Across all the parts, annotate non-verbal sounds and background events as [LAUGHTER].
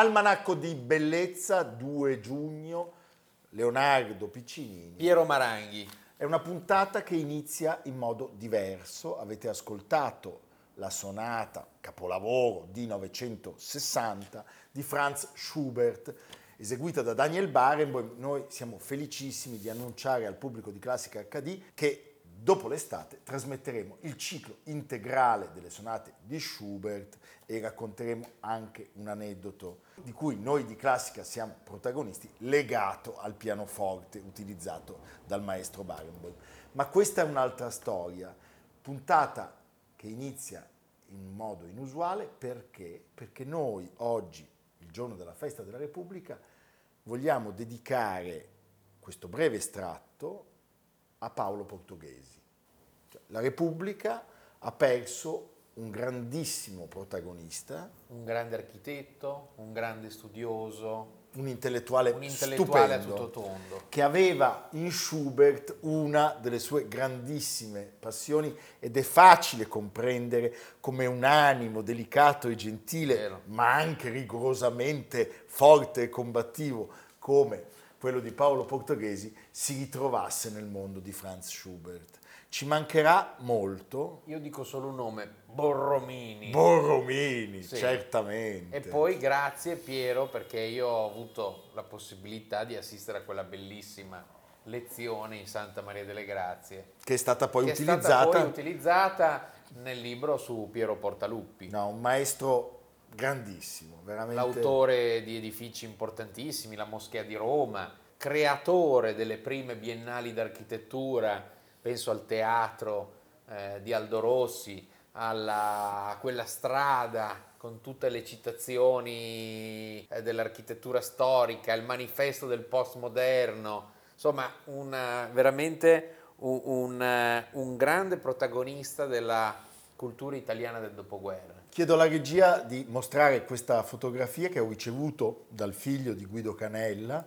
Almanacco di bellezza 2 giugno, Leonardo Piccinini. Piero Maranghi. È una puntata che inizia in modo diverso. Avete ascoltato la sonata capolavoro di 960 di Franz Schubert, eseguita da Daniel Barenboim. Noi siamo felicissimi di annunciare al pubblico di Classica HD che dopo l'estate trasmetteremo il ciclo integrale delle sonate di Schubert e racconteremo anche un aneddoto di cui noi di classica siamo protagonisti legato al pianoforte utilizzato dal maestro Barenboim. Ma questa è un'altra storia, puntata che inizia in modo inusuale perché? Perché noi oggi, il giorno della festa della Repubblica, vogliamo dedicare questo breve estratto a Paolo Portoghesi. Cioè, la Repubblica ha perso un grandissimo protagonista. Un grande architetto, un grande studioso. Un intellettuale, un intellettuale stupendo, a tutto tondo. che aveva in Schubert una delle sue grandissime passioni ed è facile comprendere come un animo delicato e gentile, Vero. ma anche rigorosamente forte e combattivo come quello di Paolo Portoghesi, si ritrovasse nel mondo di Franz Schubert. Ci mancherà molto. Io dico solo un nome, Borromini. Borromini, Sì. certamente. e poi grazie Piero perché io ho avuto la possibilità di assistere a quella bellissima lezione in Santa Maria delle Grazie. che è stata poi utilizzata. è stata poi utilizzata nel libro su Piero Portaluppi. No, un maestro grandissimo, veramente. L'autore di edifici importantissimi, la Moschea di Roma, creatore delle prime biennali d'architettura, penso al teatro eh, di Aldo Rossi, alla, a quella strada con tutte le citazioni eh, dell'architettura storica, il manifesto del postmoderno, insomma una- veramente un, un- un grande protagonista della cultura italiana del dopoguerra. Chiedo alla regia di mostrare questa fotografia che ho ricevuto dal figlio di Guido Canella,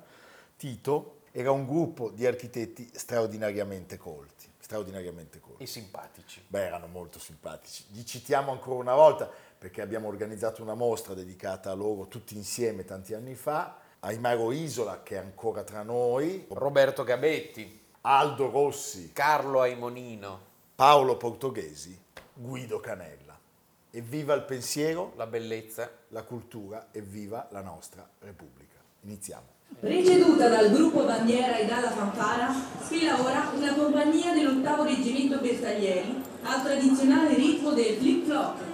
Tito. Era un gruppo di architetti straordinariamente colti, straordinariamente colti. E simpatici. Beh, erano molto simpatici. Li citiamo ancora una volta perché abbiamo organizzato una mostra dedicata a loro tutti insieme tanti anni fa. Aimaro Isola, che è ancora tra noi, Roberto Gabetti, Aldo Rossi, Carlo Aimonino, Paolo Portoghesi, Guido Canella. E viva il pensiero, la bellezza, la cultura e viva la nostra Repubblica. Iniziamo. Preceduta dal gruppo bandiera e dalla fanfara, sfila ora una compagnia dell'ottavo reggimento Bertaglieri al tradizionale ritmo del flip-flop.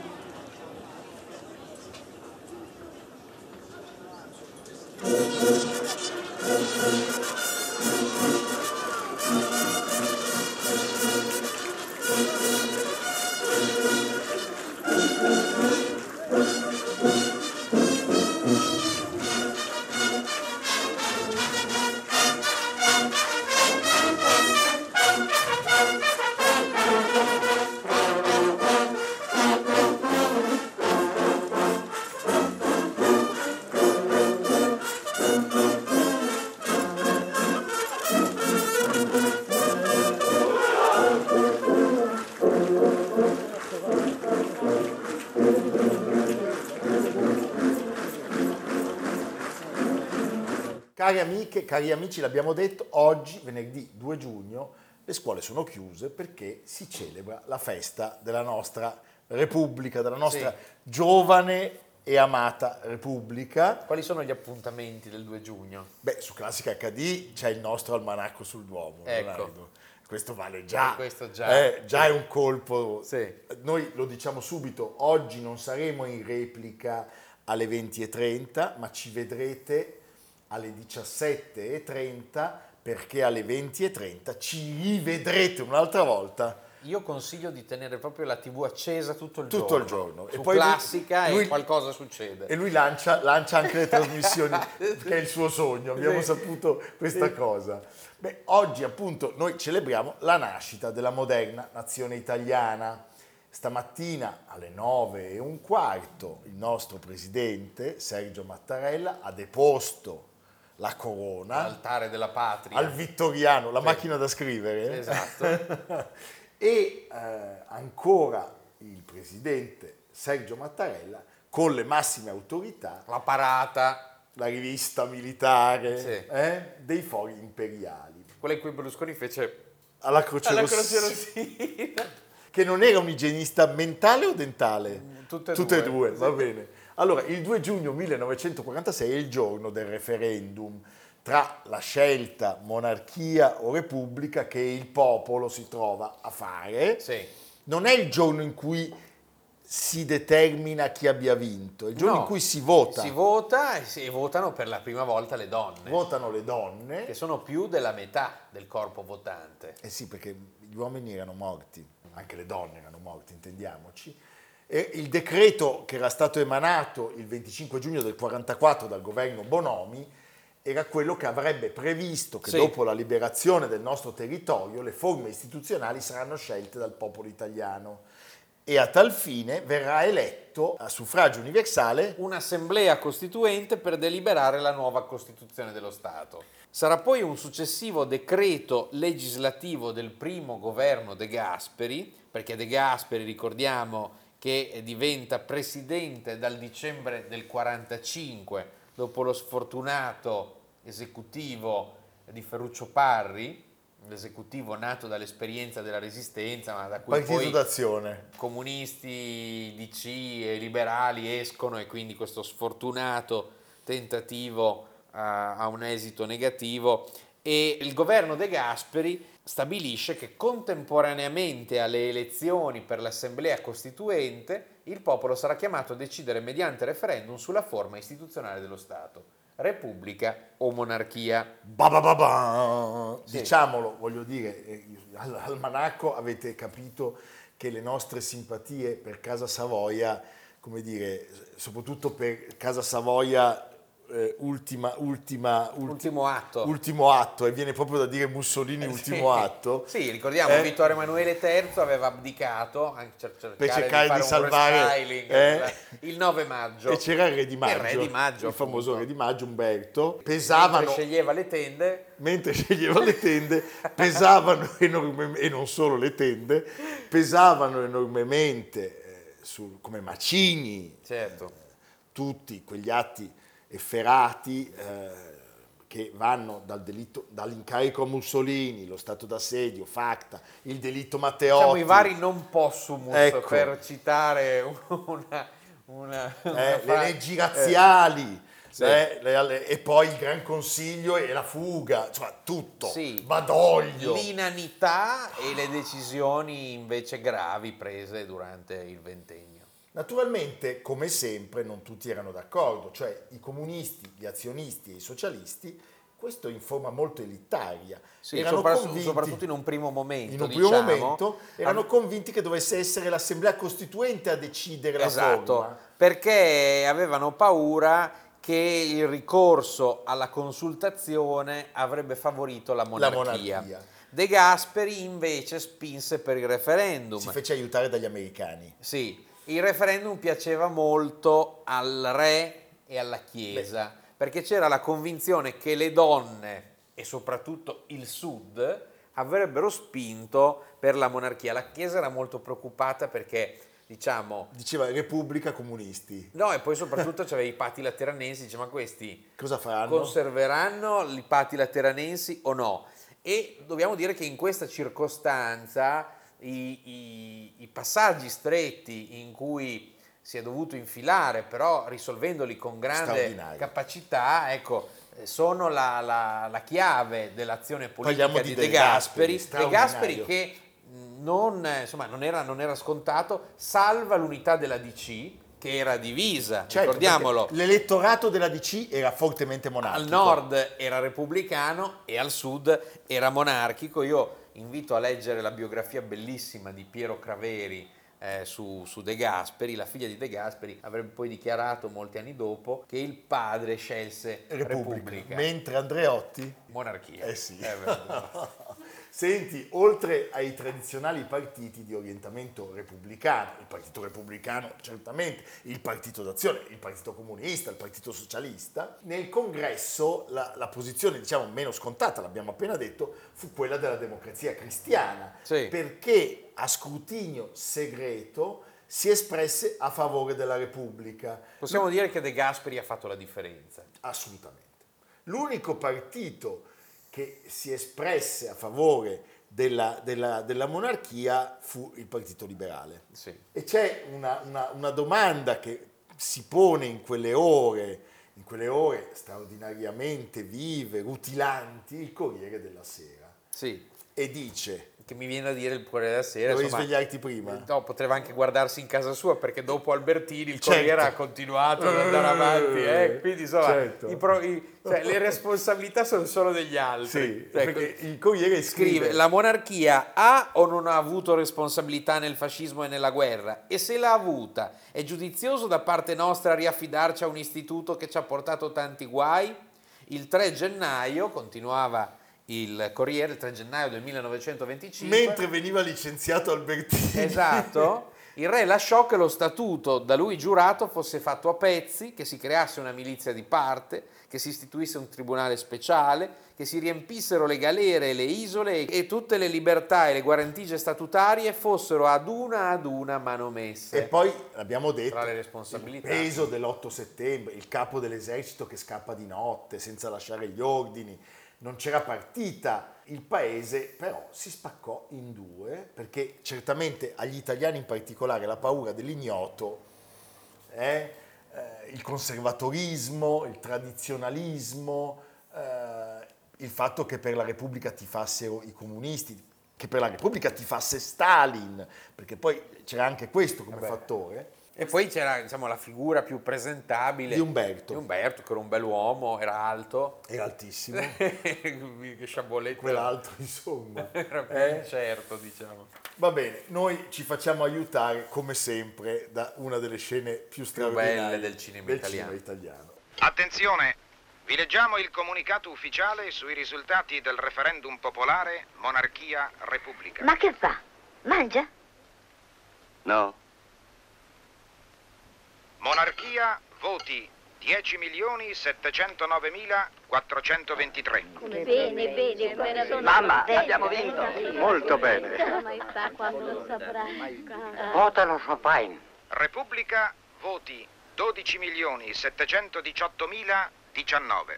Cari amiche, cari amici, l'abbiamo detto, oggi, venerdì 2 giugno, le scuole sono chiuse perché si celebra la festa della nostra Repubblica, della nostra Sì. giovane e amata Repubblica. Quali sono gli appuntamenti del 2 giugno? Beh, su Classica HD c'è il nostro almanacco sul Duomo. Ecco. Leonardo. Questo vale già. Eh, questo già. Eh, già è un colpo. Sì. Noi lo diciamo subito, oggi non saremo in replica alle 20.30, ma ci vedrete alle 17.30 perché alle 20.30 ci rivedrete un'altra volta Io consiglio di tenere proprio la TV accesa tutto il Tutto giorno. il giorno. E poi classica lui- e qualcosa succede. e lui lancia, lancia anche le trasmissioni, [LAUGHS] che è il suo sogno, abbiamo Sì. saputo questa cosa. Beh, oggi appunto noi celebriamo la nascita della moderna nazione italiana. Stamattina alle 9 e un quarto il nostro presidente Sergio Mattarella ha deposto la corona L'altare della patria. al Vittoriano, la Sì. macchina da scrivere. Esatto. [LAUGHS] e eh, ancora il presidente Sergio Mattarella con le massime autorità La parata, la rivista militare Sì. eh, dei fori imperiali quella in cui Berlusconi fece alla Croce alla Rossina, Croce Rossina. [LAUGHS] che non era un igienista mentale o dentale? Tutte e e due. due, va bene. Allora, il 2 giugno 1946 è il giorno del referendum tra la scelta monarchia o repubblica che il popolo si trova a fare. Sì. Non è il giorno in cui si determina chi abbia vinto, è il giorno No. in cui si vota. Si vota e, si, votano per la prima volta le donne, Votano le donne. che sono più della metà del corpo votante. Eh sì, perché gli uomini erano morti, anche le donne erano morte, intendiamoci. E il decreto che era stato emanato il 25 giugno del 44 dal governo Bonomi era quello che avrebbe previsto che Sì. dopo la liberazione del nostro territorio le forme istituzionali saranno scelte dal popolo italiano e a tal fine verrà eletto a suffragio universale Un'assemblea costituente per deliberare la nuova Costituzione dello Stato. Sarà poi un successivo decreto legislativo del primo governo De Gasperi, perché De Gasperi, ricordiamo, che diventa presidente dal dicembre del 45 dopo lo sfortunato esecutivo di Ferruccio Parri, l'esecutivo nato dall'esperienza della resistenza, ma da cui poi d'azione. comunisti, DC e liberali escono e quindi questo sfortunato tentativo a, a un esito negativo e il governo De Gasperi stabilisce che contemporaneamente alle elezioni per l'Assemblea Costituente il popolo sarà chiamato a decidere mediante referendum sulla forma istituzionale dello Stato, repubblica o monarchia. Ba ba ba ba. Sì. Diciamolo, voglio dire, eh, al, al Manacco avete capito che le nostre simpatie per Casa Savoia, come dire, soprattutto per Casa Savoia eh, ultima, ultima, ulti- Ultimo atto. ultimo atto, e viene proprio da dire Mussolini ultimo Sì. atto. Sì, ricordiamo Eh? Vittorio Emanuele III aveva abdicato cer- Per cercare di un salvare, eh? il 9 maggio. E c'era il re di Maggio, Il re di Maggio, il famoso re di Maggio Umberto. Mentre Pesavano, sceglieva le tende, mentre sceglieva le tende, pesavano [LAUGHS] enormemente, e non solo le tende, pesavano enormemente eh, su- come macigni certo. tutti quegli atti efferati eh, che vanno dal delitto, dall'incarico a Mussolini, lo stato d'assedio, facta, il delitto Matteotti. Diciamo i vari non possumus Ecco. per citare una... una, eh, una le fra- leggi razziali, Sì. eh, le- le- e poi il Gran Consiglio e la fuga, insomma tutto, Sì. Badoglio. l'inanità e le decisioni invece gravi prese durante il ventennio. Naturalmente, come sempre, non tutti erano d'accordo, cioè i comunisti, gli azionisti e i socialisti, questo in forma molto elitaria, Sì, erano sopra- convinti, soprattutto in un primo momento. in un primo diciamo, momento, erano convinti che dovesse essere l'Assemblea Costituente a decidere la Esatto, forma. perché avevano paura che il ricorso alla consultazione avrebbe favorito la monarchia. monarchia. De Gasperi invece spinse per il referendum. Si fece aiutare dagli americani. Sì, il referendum piaceva molto al re e alla Chiesa, perché c'era la convinzione che le donne e soprattutto il Sud avrebbero spinto per la monarchia. La Chiesa era molto preoccupata perché diciamo... Diceva Repubblica Comunisti. No, e poi soprattutto c'avevi i patti lateranensi, dice ma questi Cosa faranno? conserveranno i patti lateranensi o no? E dobbiamo dire che in questa circostanza i, i- i passaggi stretti in cui si è dovuto infilare, però risolvendoli con grande capacità, ecco, eh, sono la, la- la chiave dell'azione politica Parliamo di De De Gasperi, Gasperi, De Gasperi che mh, non, insomma, non, era, non era scontato, salva l'unità della DC che era divisa, Certo, ricordiamolo, L'elettorato della DC era fortemente monarchico. al nord era repubblicano e al sud era monarchico. Io invito a leggere la biografia bellissima di Piero Craveri eh, su, su De Gasperi. La figlia di De Gasperi avrebbe poi dichiarato molti anni dopo che il padre scelse Repubblica. Repubblica. Mentre Andreotti Monarchia. Eh sì. Eh, [LAUGHS] Senti, oltre ai tradizionali partiti di orientamento repubblicano, il Partito Repubblicano certamente, il Partito d'Azione, il Partito Comunista, il Partito Socialista, nel congresso la, la posizione diciamo meno scontata, l'abbiamo appena detto, fu quella della democrazia cristiana, Sì. perché a scrutinio segreto si espresse a favore della Repubblica. Possiamo dire che De Gasperi ha fatto la differenza. Assolutamente. L'unico partito che si espresse a favore della, della- della monarchia fu il Partito Liberale. Sì. E c'è una, una- una domanda che si pone in quelle ore, in quelle ore straordinariamente vive, rutilanti, il Corriere della Sera. Sì, E dice, che mi viene a dire il Corriere della Sera. dovevi insomma, svegliarti prima? No, poteva anche guardarsi in casa sua perché dopo Albertini il Certo. Corriere ha continuato ad andare avanti. eh, Quindi insomma, Certo. i pro- i- cioè, le responsabilità sono solo degli altri. Sì, Cioè, perché il Corriere scrive scrive, la monarchia ha o non ha avuto responsabilità nel fascismo e nella guerra e se l'ha avuta è giudizioso da parte nostra riaffidarci a un istituto che ci ha portato tanti guai? Il 3 gennaio, continuava il Corriere, il 3 gennaio del 1925, mentre veniva licenziato Albertini. Esatto. Il re lasciò che lo statuto da lui giurato fosse fatto a pezzi, che si creasse una milizia di parte, che si istituisse un tribunale speciale, che si riempissero le galere e le isole e tutte le libertà e le guarentigie statutarie fossero ad una ad una manomesse. E poi abbiamo detto Tra le responsabilità. il peso dell'8 settembre, il capo dell'esercito che scappa di notte senza lasciare gli ordini, non c'era partita, il paese però si spaccò in due perché certamente agli italiani in particolare la paura dell'ignoto è eh, il conservatorismo, il tradizionalismo, eh, il fatto che per la Repubblica tifassero i comunisti, che per la Repubblica tifasse Stalin, perché poi c'era anche questo come Vabbè. fattore. E poi c'era diciamo, la figura più presentabile Di Umberto. di Umberto, che era un bell'uomo, era alto. Era altissimo, [LAUGHS] che sciabolletto. quell'altro insomma. [LAUGHS] Era più Eh? incerto, diciamo. Va bene, noi ci facciamo aiutare come sempre da una delle scene più straordinarie belle del cinema italiano. cinema italiano. Attenzione, vi leggiamo il comunicato ufficiale sui risultati del referendum popolare Monarchia-Repubblica. Ma che fa? Mangia? No, Monarchia, voti 10.709.423. Bene, bene, corazon. Mamma, Bene, abbiamo bene. vinto. Molto bene. Saprà. Votalo Chopin. Repubblica, voti 12.718.019.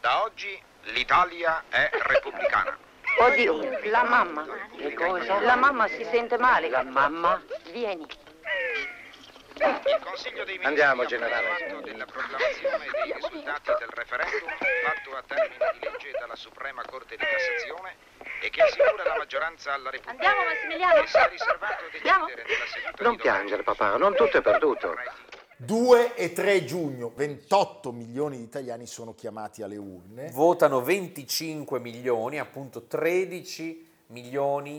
Da oggi l'Italia è repubblicana. Oddio, la mamma. Che cosa? La mamma si sente male. La mamma? Vieni. Il Consiglio dei Ministri Andiamo, generale. della proclamazione dei risultati del referendum fatto a termine di legge dalla Suprema Corte di Cassazione e che assicura la maggioranza alla Repubblica. Andiamo, Massimiliano. E si è riservato di Andiamo. decidere nella seduta Non di piangere, papà, non tutto è perduto. 2 e 3 giugno, 28 milioni di italiani sono chiamati alle urne. Votano 25 milioni, appunto 13 milioni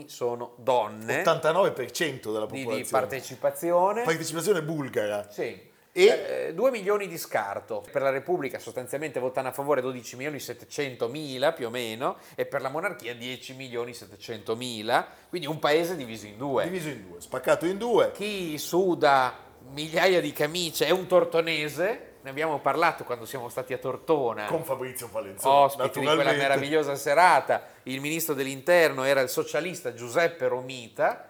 sono donne 89% della di, popolazione. di partecipazione. Partecipazione bulgara. Sì. E- Eh, 2 milioni di scarto. Per la Repubblica sostanzialmente votano a favore 12 milioni 700 mila più o meno e per la monarchia 10 milioni 700 mila, quindi un paese diviso in due. Diviso in due, spaccato in due. Chi suda migliaia di camicie è un tortonese, ne abbiamo parlato quando siamo stati a Tortona. Con Fabrizio Palenzoni. ospiti di quella meravigliosa serata, il ministro dell'interno era il socialista Giuseppe Romita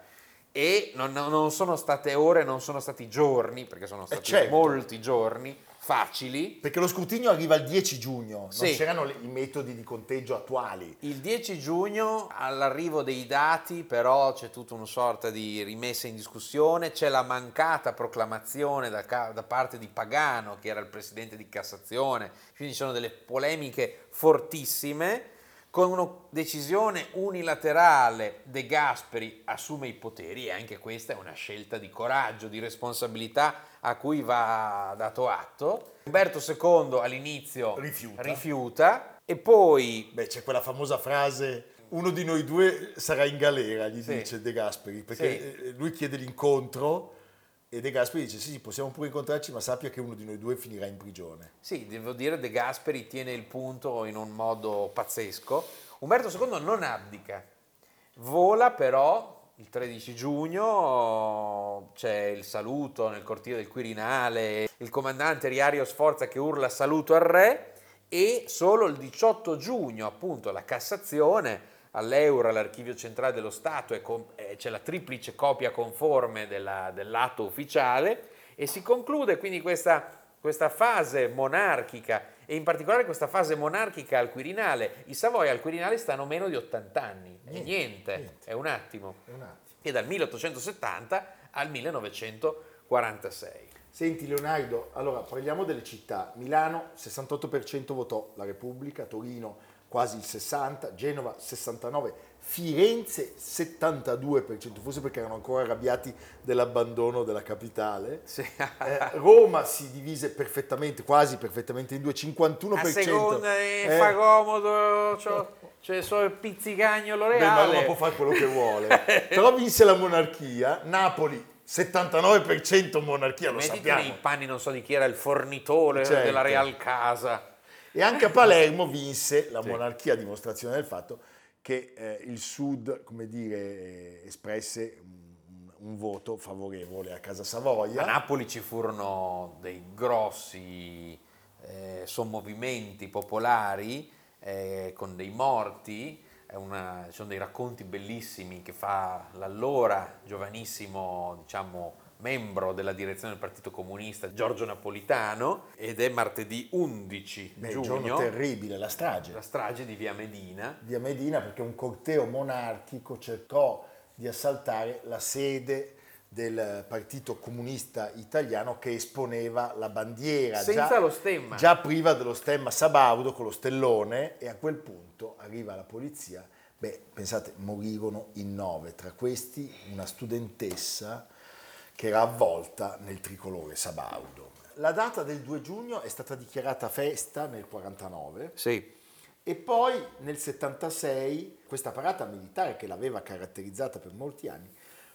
e non, non- non sono state ore, non sono stati giorni, perché sono stati certo. molti giorni facili. Perché lo scrutinio arriva il 10 giugno, non Sì. c'erano i metodi di conteggio attuali. Il 10 giugno, all'arrivo dei dati, però c'è tutta una sorta di rimessa in discussione, c'è la mancata proclamazione da, da parte di Pagano, che era il presidente di Cassazione, quindi ci sono delle polemiche fortissime. Con una decisione unilaterale De Gasperi assume i poteri e anche questa è una scelta di coraggio, di responsabilità a cui va dato atto. Umberto II all'inizio Rifiuta. rifiuta e poi Beh, c'è quella famosa frase, uno di noi due sarà in galera, gli Sì. dice De Gasperi, perché Sì. eh, lui chiede l'incontro e De Gasperi dice sì, sì, possiamo pure incontrarci, ma sappia che uno di noi due finirà in prigione. Sì, devo dire De Gasperi tiene il punto in un modo pazzesco. Umberto II non abdica, vola però il 13 giugno, c'è il saluto nel cortile del Quirinale, il comandante Riario Sforza che urla saluto al re e solo il 18 giugno appunto la Cassazione all'Euro, all'Archivio Centrale dello Stato, è com- eh, c'è la triplice copia conforme della- dell'atto ufficiale e si conclude quindi questa, questa fase monarchica e in particolare questa fase monarchica al Quirinale. I Savoia al Quirinale stanno meno di 80 anni, è Niente, niente, niente. è un attimo, È un attimo. e dal 1870 al 1946. Senti Leonardo, allora parliamo delle città. Milano 68% votò la Repubblica, Torino quasi il 60%, Genova 69%, Firenze 72%, forse perché erano ancora arrabbiati dell'abbandono della capitale. Sì. Eh, Roma si divise perfettamente, quasi perfettamente in due, 51%. A seconda eh, Eh, fa comodo, c'è solo il pizzicagnolo Beh, ma. Roma può fare quello che vuole. [LAUGHS] Però vinse la monarchia, Napoli 79% monarchia, lo Mettiti sappiamo. nei panni, non so di chi era il fornitore Certo. della Real Casa. E anche a Palermo [LAUGHS] vinse la monarchia, a dimostrazione del fatto che eh, il Sud, come dire, eh, espresse un, voto favorevole a Casa Savoia. A Napoli ci furono dei grossi eh, sommovimenti popolari eh, con dei morti, una- ci sono dei racconti bellissimi che fa l'allora giovanissimo diciamo, membro della direzione del Partito Comunista Giorgio Napolitano ed è martedì 11 Beh, il giorno giugno terribile, la strage. la strage di Via Medina. Via Medina perché un corteo monarchico cercò di assaltare la sede del Partito Comunista Italiano che esponeva la bandiera Senza già, lo stemma. già priva dello stemma sabaudo con lo stellone e a quel punto arriva la polizia. Beh, pensate, morirono in nove, tra questi una studentessa che era avvolta nel tricolore sabaudo. La data del 2 giugno è stata dichiarata festa nel 49 Sì. e poi nel 76 questa parata militare che l'aveva caratterizzata per molti anni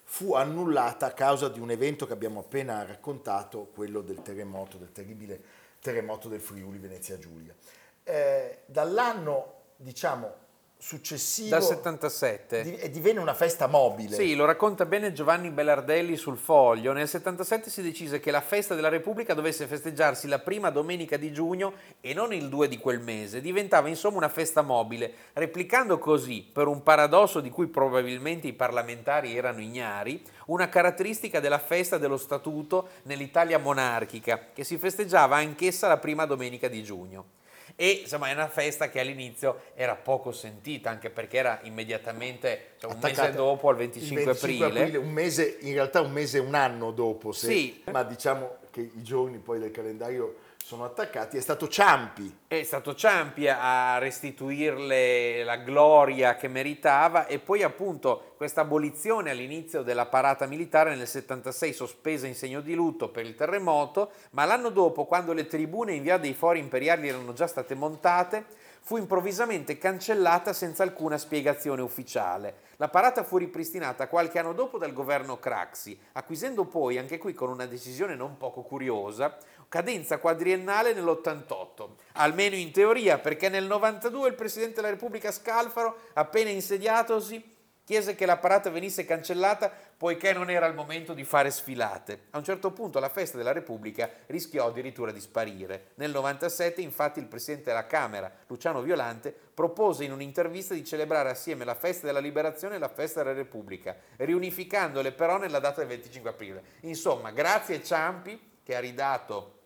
fu annullata a causa di un evento che abbiamo appena raccontato, quello del terremoto, del terribile terremoto del Friuli Venezia Giulia. Eh, dall'anno, diciamo, successivo Dal 77. di- e divenne una festa mobile. Sì, lo racconta bene Giovanni Bellardelli sul Foglio. Nel 77 si decise che la festa della Repubblica dovesse festeggiarsi la prima domenica di giugno e non il 2 di quel mese. Diventava insomma una festa mobile, replicando così, per un paradosso di cui probabilmente i parlamentari erano ignari, una caratteristica della festa dello statuto nell'Italia monarchica, che si festeggiava anch'essa la prima domenica di giugno. E insomma è una festa che all'inizio era poco sentita, anche perché era immediatamente cioè, un mese attaccata dopo, al il 25, 25 aprile. un mese, in realtà un mese un anno dopo, se- Sì. ma diciamo che i giorni poi del calendario sono attaccati, è stato Ciampi È stato Ciampi a restituirle la gloria che meritava e poi appunto questa abolizione all'inizio della parata militare nel 76 sospesa in segno di lutto per il terremoto, ma l'anno dopo quando le tribune in via dei Fori Imperiali erano già state montate, fu improvvisamente cancellata senza alcuna spiegazione ufficiale. La parata fu ripristinata qualche anno dopo dal governo Craxi, acquisendo poi, anche qui con una decisione non poco curiosa, cadenza quadriennale nell'88, almeno in teoria, perché nel 92 il Presidente della Repubblica Scalfaro, appena insediatosi, chiese che la parata venisse cancellata poiché non era il momento di fare sfilate. A un certo punto la festa della Repubblica rischiò addirittura di sparire. Nel 97 infatti il Presidente della Camera, Luciano Violante, propose in un'intervista di celebrare assieme la festa della Liberazione e la festa della Repubblica, riunificandole però nella data del 25 aprile. Insomma, grazie Ciampi che ha ridato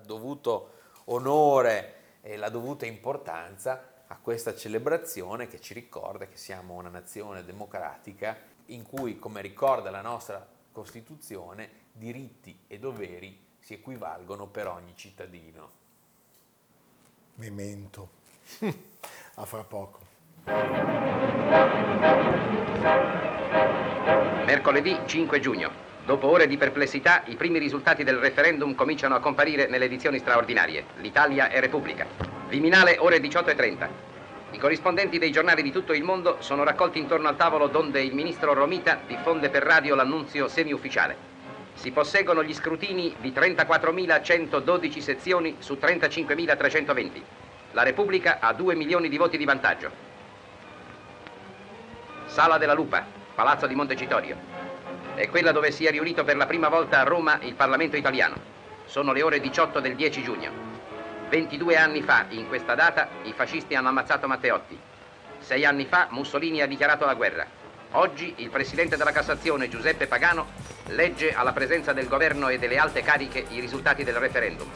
dovuto onore e la dovuta importanza a questa celebrazione che ci ricorda che siamo una nazione democratica in cui, come ricorda la nostra Costituzione, diritti e doveri si equivalgono per ogni cittadino. Memento. [LAUGHS] A fra poco. Mercoledì 5 giugno. Dopo ore di perplessità, i primi risultati del referendum cominciano a comparire nelle edizioni straordinarie. L'Italia è Repubblica. Viminale ore 18.30. I corrispondenti dei giornali di tutto il mondo sono raccolti intorno al tavolo donde il ministro Romita diffonde per radio l'annunzio semi-ufficiale. Si posseggono gli scrutini di 34.112 sezioni su 35.320. La Repubblica ha 2 milioni di voti di vantaggio. Sala della Lupa, Palazzo di Montecitorio. È quella dove si è riunito per la prima volta a Roma il Parlamento italiano. Sono le ore 18 del 10 giugno. 22 anni fa, in questa data, i fascisti hanno ammazzato Matteotti. Sei anni fa Mussolini ha dichiarato la guerra. Oggi il Presidente della Cassazione, Giuseppe Pagano, legge alla presenza del governo e delle alte cariche i risultati del referendum.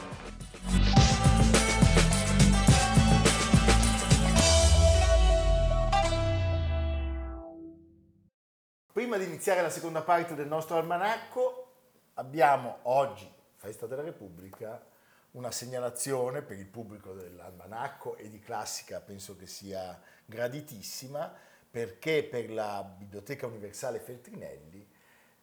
Prima di iniziare la seconda parte del nostro almanacco, abbiamo oggi, Festa della Repubblica, una segnalazione per il pubblico dell'almanacco e di classica penso che sia graditissima perché per la Biblioteca Universale Feltrinelli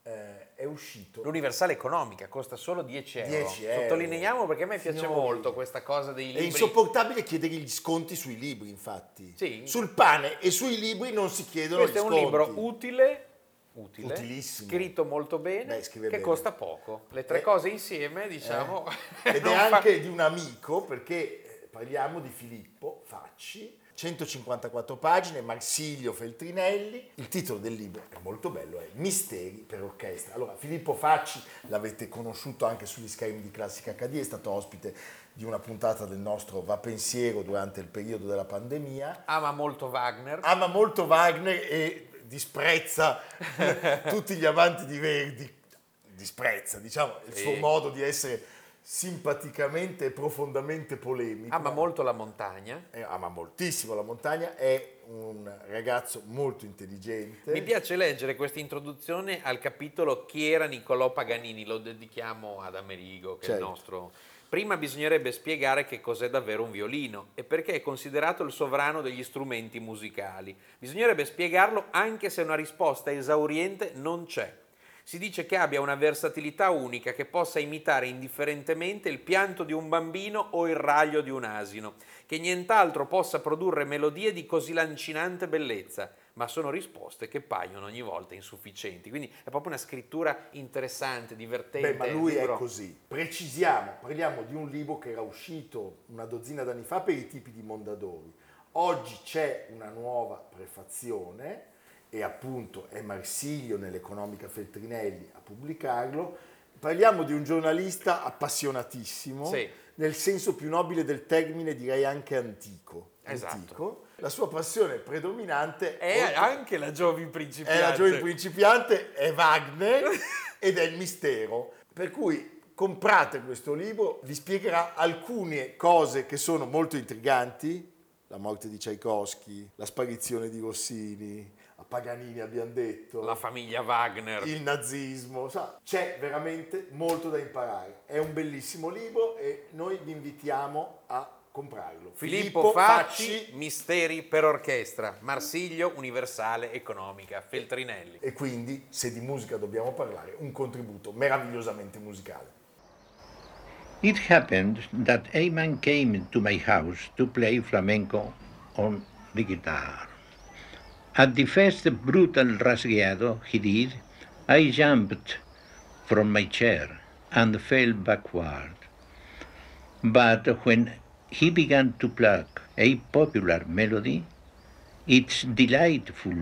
eh, è uscito L'universale economica costa solo 10 euro. 10 euro. Sottolineiamo perché a me piace Signori. molto questa cosa dei È libri. insopportabile chiedere gli sconti sui libri, infatti. Sì. Sul pane e sui libri non si chiedono Questo è gli un sconti. libro utile, utile Utilissimo. scritto molto bene, Beh, che bene. costa poco. Le tre Eh. cose insieme, diciamo... [LAUGHS] Ed non è fa- anche di un amico perché eh, parliamo di Filippo Facci, 154 pagine, Marsilio Feltrinelli. Il titolo del libro è molto bello, è Misteri per orchestra. Allora, Filippo Facci l'avete conosciuto anche sugli schermi di Classica HD, è stato ospite di una puntata del nostro Va Pensiero durante il periodo della pandemia. Ama molto Wagner. Ama molto Wagner e disprezza [LAUGHS] tutti gli amanti di Verdi. Disprezza, diciamo, il Sì. suo modo di essere simpaticamente e profondamente polemico. Ama molto la montagna. Eh, ama moltissimo la montagna, è un ragazzo molto intelligente. Mi piace leggere questa introduzione al capitolo Chi era Niccolò Paganini, lo dedichiamo ad Amerigo, che è il Certo. nostro... Prima bisognerebbe spiegare che cos'è davvero un violino e perché è considerato il sovrano degli strumenti musicali. Bisognerebbe spiegarlo anche se una risposta esauriente non c'è. Si dice che abbia una versatilità unica che possa imitare indifferentemente il pianto di un bambino o il raglio di un asino, che nient'altro possa produrre melodie di così lancinante bellezza, ma sono risposte che paiono ogni volta insufficienti. Quindi è proprio una scrittura interessante, divertente. Beh, ma lui è così. Precisiamo, parliamo di un libro che era uscito una dozzina d'anni fa per i tipi di Mondadori. Oggi c'è una nuova prefazione e appunto è Marsilio nell'Economica Feltrinelli a pubblicarlo. Parliamo di un giornalista appassionatissimo, Sì. nel senso più nobile del termine, direi anche antico. Esatto. Antico. La sua passione predominante È oltre- anche la Giovin principiante. è la giovane principiante, è Wagner [LAUGHS] ed è il mistero. Per cui comprate questo libro, vi spiegherà alcune cose che sono molto intriganti, la morte di Tchaikovsky, la sparizione di Rossini, a Paganini abbiamo detto, La famiglia Wagner. il nazismo, sa, c'è veramente molto da imparare. È un bellissimo libro e noi vi invitiamo a comprarlo. Filippo Facci, Misteri per orchestra, Marsiglio, Universale, Economica, Feltrinelli. e quindi, se di musica dobbiamo parlare, un contributo meravigliosamente musicale. It happened that a man came to my house to play flamenco on the guitar. At the first brutal rasgueado he did, I jumped from my chair and fell backward. But when he began to pluck a popular melody, it's delightful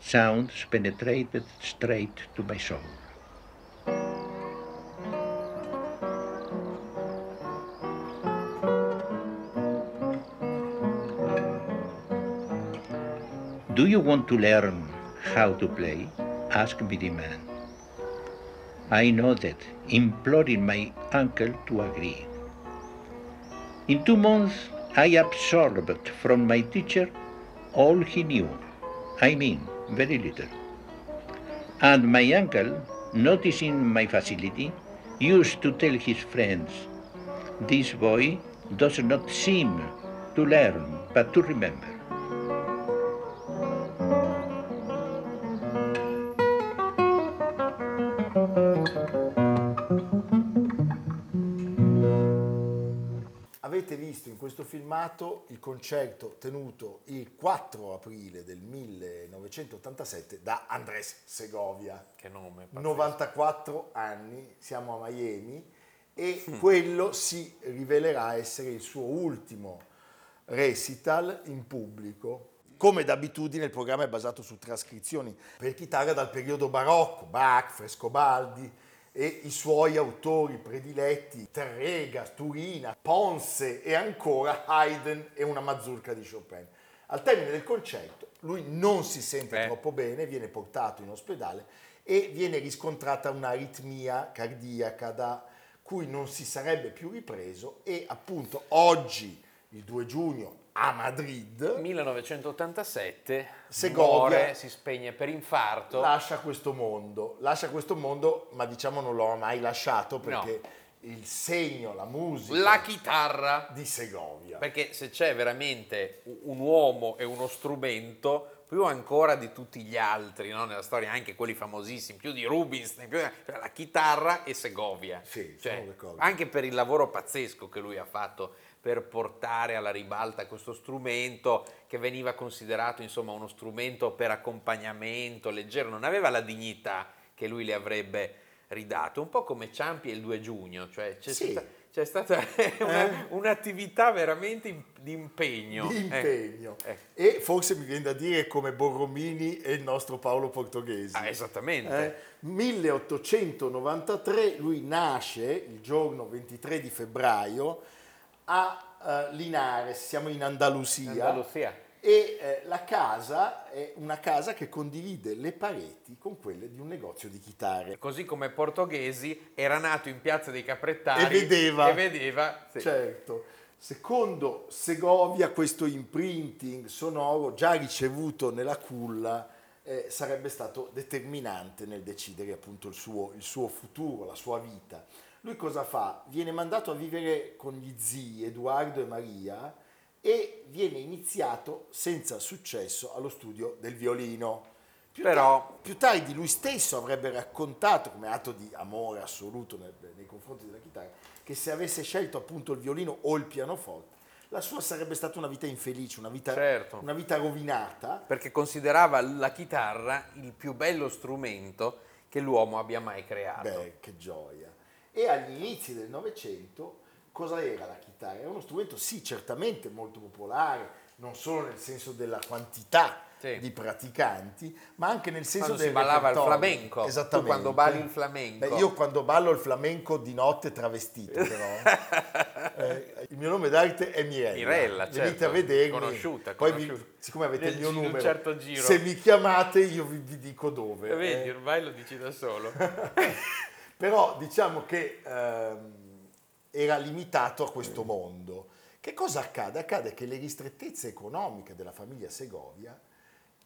sounds penetrated straight to my soul. Do you want to learn how to play? asked me the man. I nodded, imploring my uncle to agree. In two months, I absorbed from my teacher all he knew. I mean, very little. And my uncle, noticing my facility, used to tell his friends, This boy does not seem to learn, but to remember. Filmato il concerto tenuto il 4 aprile del 1987 da Andrés Segovia. Che nome. pazzesco. 94 anni, siamo a Miami e Mm. quello si rivelerà essere il suo ultimo recital in pubblico. Come d'abitudine il programma è basato su trascrizioni per chitarra dal periodo barocco, Bach, Frescobaldi e i suoi autori prediletti Terrega, Turina, Ponce e ancora Haydn e una mazurka di Chopin. Al termine del concerto lui non si sente Beh. troppo bene, viene portato in ospedale e viene riscontrata un'aritmia cardiaca da cui non si sarebbe più ripreso e appunto oggi, il 2 giugno, a Madrid, 1987 Segovia. muore, si spegne per infarto. lascia questo mondo. Lascia questo mondo, ma diciamo non lo ha mai lasciato perché il segno, la musica La chitarra. di Segovia. Perché se c'è veramente un uomo e uno strumento, più ancora di tutti gli altri no? nella storia, anche quelli famosissimi, più di Rubinstein, più cioè la chitarra e Segovia. Sì, Cioè, anche per il lavoro pazzesco che lui ha fatto per portare alla ribalta questo strumento che veniva considerato insomma uno strumento per accompagnamento leggero, non aveva la dignità che lui le avrebbe ridato, un po' come Ciampi e il 2 giugno, cioè c'è Sì. stata, c'è stata [LAUGHS] una- un'attività veramente di impegno. di Eh, impegno. eh. E forse mi viene da dire come Borromini e il nostro Paolo Portoghesi. Ah, esattamente. Eh, 1893 lui nasce il giorno 23 di febbraio a eh, Linares, siamo in Andalusia. Andalusia. E eh, la casa è una casa che condivide le pareti con quelle di un negozio di chitarre. Così come Portoghesi era nato in piazza dei Caprettari E vedeva. e vedeva, sì. Certo. Secondo Segovia questo imprinting sonoro già ricevuto nella culla eh, sarebbe stato determinante nel decidere appunto il suo, il suo futuro, la sua vita. Lui cosa fa? Viene mandato a vivere con gli zii Edoardo e Maria e viene iniziato senza successo allo studio del violino. Più, Però- ta- più tardi lui stesso avrebbe raccontato, come atto di amore assoluto nel- nei confronti della chitarra, che se avesse scelto appunto il violino o il pianoforte, la sua sarebbe stata una vita infelice, una vita, Certo. una vita rovinata. perché considerava la chitarra il più bello strumento che l'uomo abbia mai creato. Beh, che gioia. E agli inizi del Novecento, cosa era la chitarra? Era uno strumento, sì, certamente molto popolare, non solo nel senso della quantità Sì. di praticanti, ma anche nel senso Quando del si ballava il repertorio. flamenco. Tu Esattamente. quando balli il flamenco. Beh, io quando ballo il flamenco di notte travestito, [LAUGHS] però. Eh, il mio nome d'arte è Mirella. Mirella, Venite certo, a vedermi. conosciuta, Poi conosciuta. vi- siccome avete Nel il mio numero, certo se mi chiamate io vi, vi dico dove. Vedi, eh. ormai lo dici da solo. [LAUGHS] Però diciamo che ehm, era limitato a questo mondo. Che cosa accade? Accade che le ristrettezze economiche della famiglia Segovia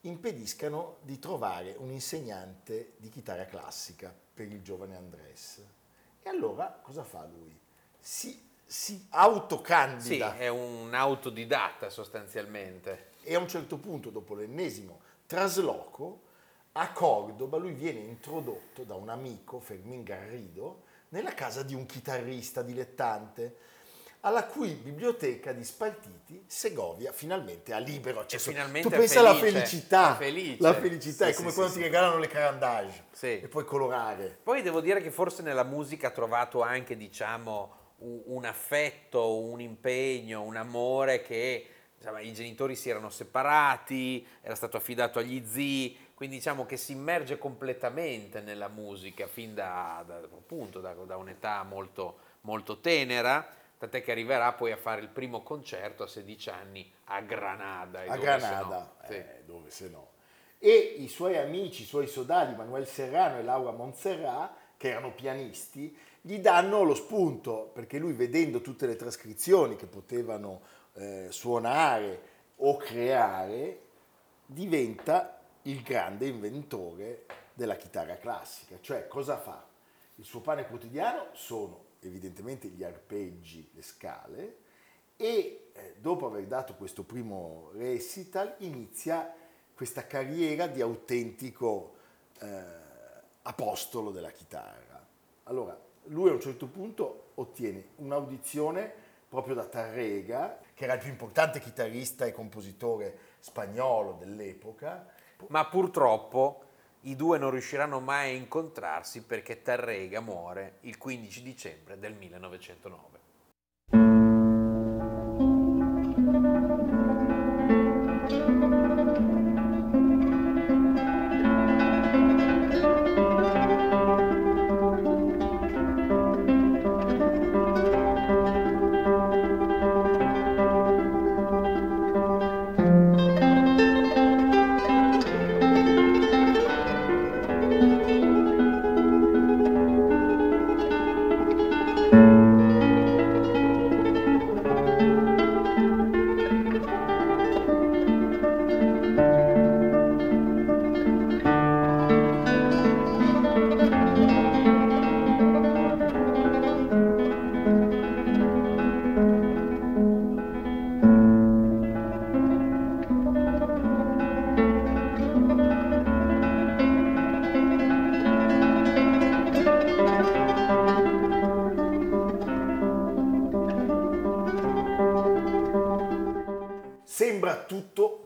impediscano di trovare un insegnante di chitarra classica per il giovane Andrés. E allora cosa fa lui? Si, si sì, autocandida è un autodidatta sostanzialmente. e a un certo punto, dopo l'ennesimo trasloco, a Cordoba lui viene introdotto da un amico, Fermin Garrido, nella casa di un chitarrista dilettante, alla cui biblioteca di spartiti Segovia finalmente ha libero accesso. finalmente tu è pensa alla felice, felicità, è felice. la felicità Sì, è come sì, quando sì, ti regalano le carandage Sì. e puoi colorare. Poi devo dire che forse nella musica ha trovato anche, diciamo, un affetto, un impegno, un amore che i genitori si erano separati, era stato affidato agli zii, quindi diciamo che si immerge completamente nella musica fin da, da- appunto, da- da un'età molto, molto tenera, tant'è che arriverà poi a fare il primo concerto a 16 anni a Granada. a dove se no. Granada, Sì. eh, dove se no. E i suoi amici, i suoi sodali, Manuel Serrano e Laura Montserrat, che erano pianisti, gli danno lo spunto, perché lui vedendo tutte le trascrizioni che potevano eh, suonare o creare, diventa il grande inventore della chitarra classica. Cioè, cosa fa? Il suo pane quotidiano sono evidentemente gli arpeggi, le scale, e eh, dopo aver dato questo primo recital inizia questa carriera di autentico eh, apostolo della chitarra. Allora, lui a un certo punto ottiene un'audizione proprio da Tarrega, che era il più importante chitarrista e compositore spagnolo dell'epoca, Ma purtroppo i due non riusciranno mai a incontrarsi perché Tarrega muore il 15 dicembre del 1909.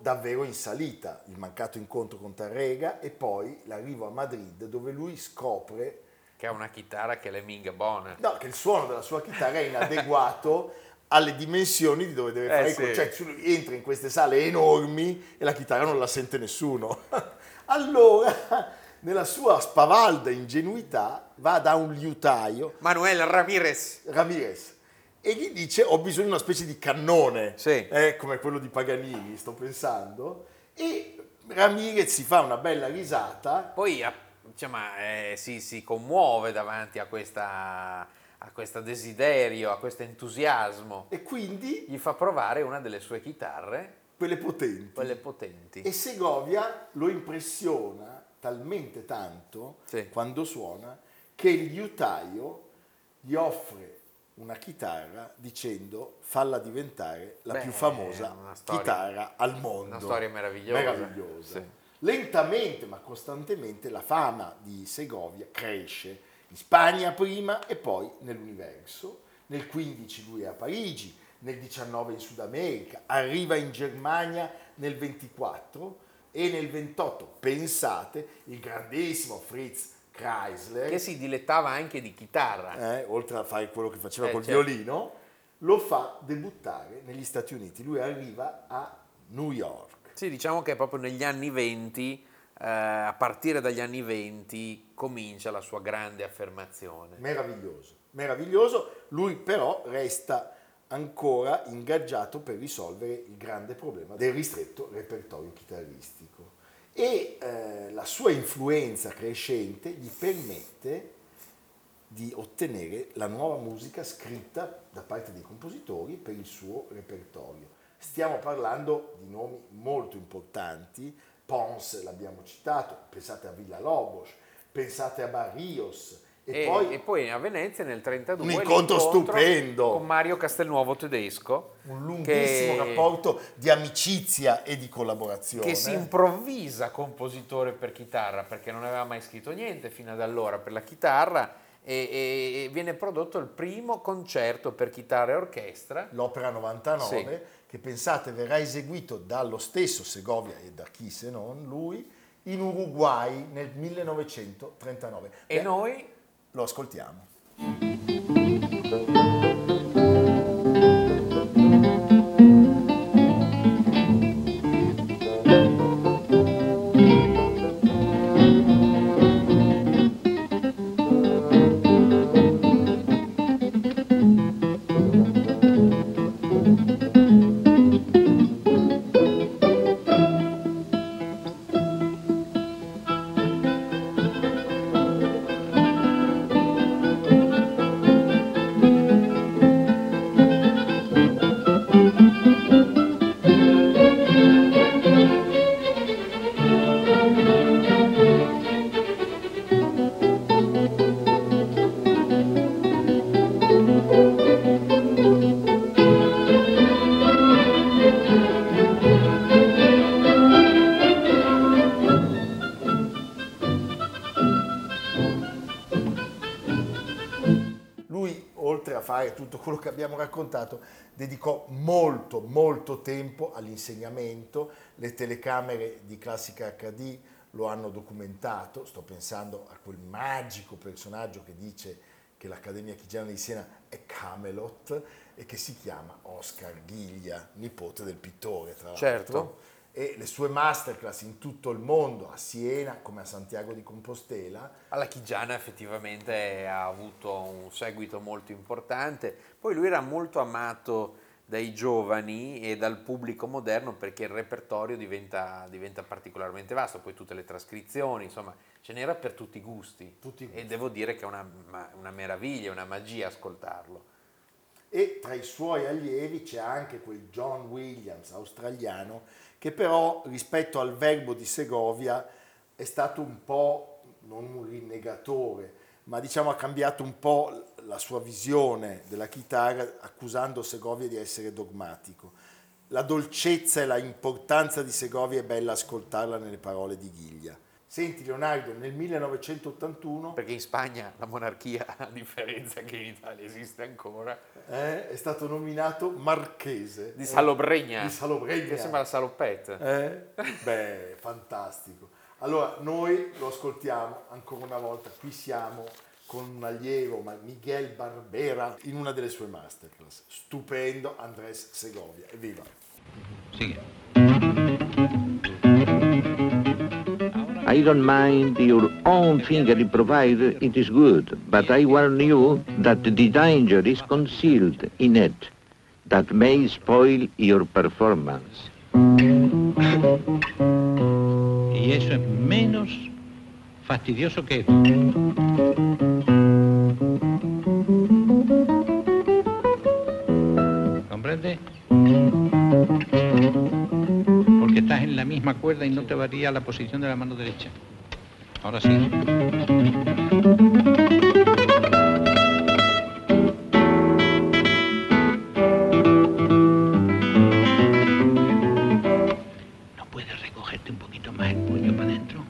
Davvero in salita, il mancato incontro con Tarrega e poi l'arrivo a Madrid dove lui scopre Che ha una chitarra che è le minga buona. no, che il suono della sua chitarra è inadeguato [LAUGHS] alle dimensioni di dove deve Eh, fare sì. concerti. Cioè, lui entra in queste sale enormi e la chitarra non la sente nessuno. [LAUGHS] allora, nella sua spavalda ingenuità, va da un liutaio, Manuel Ramirez. Ramirez, e gli dice ho bisogno di una specie di cannone, Sì. eh, come quello di Paganini, sto pensando, e Ramirez si fa una bella risata, Poi insomma, eh, si, si commuove davanti a questa a questo desiderio, a questo entusiasmo. e quindi Gli fa provare una delle sue chitarre, quelle potenti. quelle potenti. E Segovia lo impressiona talmente tanto Sì. quando suona che il liutaio gli offre una chitarra dicendo falla diventare la Beh, più famosa storia- chitarra al mondo. una storia meravigliosa. Meravigliosa. Sì. Lentamente ma costantemente la fama di Segovia cresce in Spagna prima e poi nell'universo. Nel 15 lui è a Parigi, nel 19 in Sud America, arriva in Germania nel 24 e nel 28, pensate, il grandissimo Fritz Kreisler, Che si dilettava anche di chitarra. eh, oltre a fare quello che faceva Eh, col certo. violino, lo fa debuttare negli Stati Uniti. Lui arriva a New York. Sì, diciamo che proprio negli anni 20, eh, a partire dagli anni 20, comincia la sua grande affermazione. Meraviglioso, meraviglioso. Lui però resta ancora ingaggiato per risolvere il grande problema del ristretto repertorio chitarristico. E eh, la sua influenza crescente gli permette di ottenere la nuova musica scritta da parte dei compositori per il suo repertorio. Stiamo parlando di nomi molto importanti, Pons l'abbiamo citato, pensate a Villa Lobos, pensate a Barrios e, E, poi e poi a Venezia nel 32 Un incontro stupendo. con Mario Castelnuovo tedesco un lunghissimo che- rapporto di amicizia e di collaborazione. che si improvvisa compositore per chitarra perché non aveva mai scritto niente fino ad allora per la chitarra e, e- e viene prodotto il primo concerto per chitarra e orchestra L'opera 99, Sì. che pensate verrà eseguito dallo stesso Segovia e da chi se non lui, in Uruguay nel 1939. e Beh, noi lo ascoltiamo. Tutto quello che abbiamo raccontato, dedicò molto, molto tempo all'insegnamento. Le telecamere di Classica HD lo hanno documentato. Sto pensando a quel magico personaggio che dice che l'Accademia Chigiana di Siena è Camelot e che si chiama Oscar Ghiglia, nipote del pittore, tra l'altro. Certo. E le sue masterclass in tutto il mondo, a Siena come a Santiago di Compostela, Alla Chigiana effettivamente ha avuto un seguito molto importante, poi lui era molto amato dai giovani e dal pubblico moderno perché il repertorio diventa, diventa particolarmente vasto, poi tutte le trascrizioni, insomma ce n'era per tutti i gusti, Tutti i gusti. e devo dire che è una, una meraviglia, una magia ascoltarlo. e tra i suoi allievi c'è anche quel John Williams australiano che però rispetto al verbo di Segovia è stato un po' non un rinnegatore ma diciamo ha cambiato un po' la sua visione della chitarra accusando Segovia di essere dogmatico. La dolcezza e la importanza di Segovia è bella ascoltarla nelle parole di Ghiglia. Senti Leonardo, nel 1981 Perché in Spagna la monarchia, a differenza che in Italia esiste ancora, eh, è stato nominato marchese di Eh, Salobregna, di Salobregna. che sembra la salopette. Eh? Beh, fantastico. Allora, noi lo ascoltiamo ancora una volta, qui siamo con un allievo, ma Miguel Barbera, in una delle sue masterclass. Stupendo, Andrés Segovia. Evviva! Sigue. I don't mind your own finger improvised, it is good, but I warn you that the danger is concealed in it that may spoil your performance. Y eso es menos fastidioso que. ¿Comprende? Misma cuerda y no te varía la posición de la mano derecha. Ahora sí. ¿No puedes recogerte un poquito más el puño para adentro?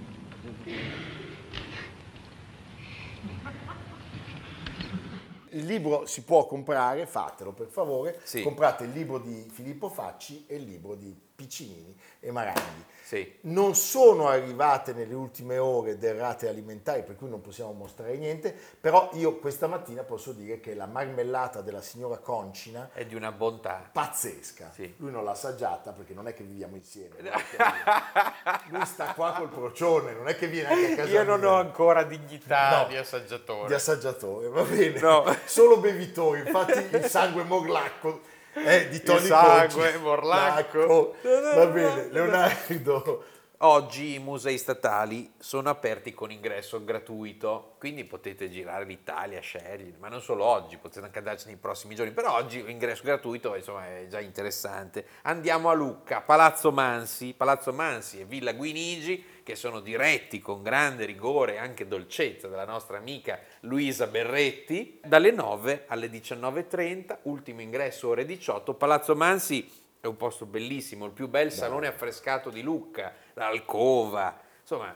Il libro si può comprare, fatelo per favore, Sì. comprate il libro di Filippo Facci e il libro di Piccinini e Maranghi. Sì. Non sono arrivate nelle ultime ore derrate alimentari, per cui non possiamo mostrare niente, però io questa mattina posso dire che la marmellata della signora Concina È di una bontà. pazzesca. Sì. Lui non l'ha assaggiata perché non è che viviamo insieme. [LAUGHS] Lui sta qua col procione, non è che viene anche a casa Io non mia. ho ancora dignità No. di assaggiatore. di assaggiatore, va bene. No. Solo bevitori, infatti [LAUGHS] il sangue morlacco è di Tony sangue Conci. morlacco. Lacco. Va bene, Leonardo. Oggi i musei statali sono aperti con ingresso gratuito, quindi potete girare l'Italia, scegliere, ma non solo oggi, potete anche andarci nei prossimi giorni, però oggi ingresso gratuito insomma, è già interessante. Andiamo a Lucca, Palazzo Mansi, Palazzo Mansi e Villa Guinigi, che sono diretti con grande rigore e anche dolcezza dalla nostra amica Luisa Berretti, dalle 9 alle 19.30, ultimo ingresso ore 18, Palazzo Mansi è un posto bellissimo, il più bel salone affrescato di Lucca, l'alcova, insomma,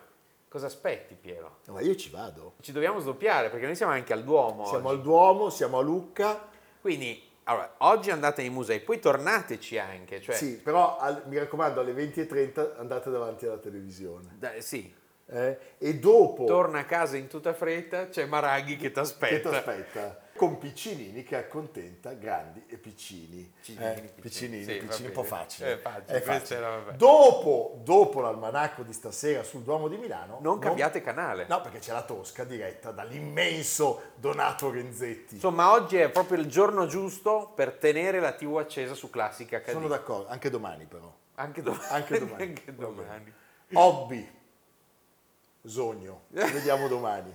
cosa aspetti Piero? Ma io ci vado. Ci dobbiamo sdoppiare perché noi siamo anche al Duomo. Siamo oggi. al Duomo, siamo a Lucca. Quindi, allora, oggi andate nei musei, poi tornateci anche, cioè, Sì, però al- mi raccomando alle 20.30 andate davanti alla televisione. da- sì, eh? E dopo torna a casa in tutta fretta, c'è Maraghi che ti che aspetta. ti aspetta? Con Piccinini che accontenta grandi e piccini. Piccinini, Eh, piccini. Piccinini, Sì, Piccini, un po' facile. Eh, facile, facile. era. Dopo, dopo l'almanacco di stasera sul Duomo di Milano... Non cambiate canale. No, perché c'è la Tosca diretta dall'immenso Donato Renzetti. Insomma, oggi è proprio il giorno giusto per tenere la TV accesa su Classica HD. Sono d'accordo, anche domani però. Anche domani. Anche domani. [LAUGHS] Anche domani. Hobby, sogno, vediamo domani.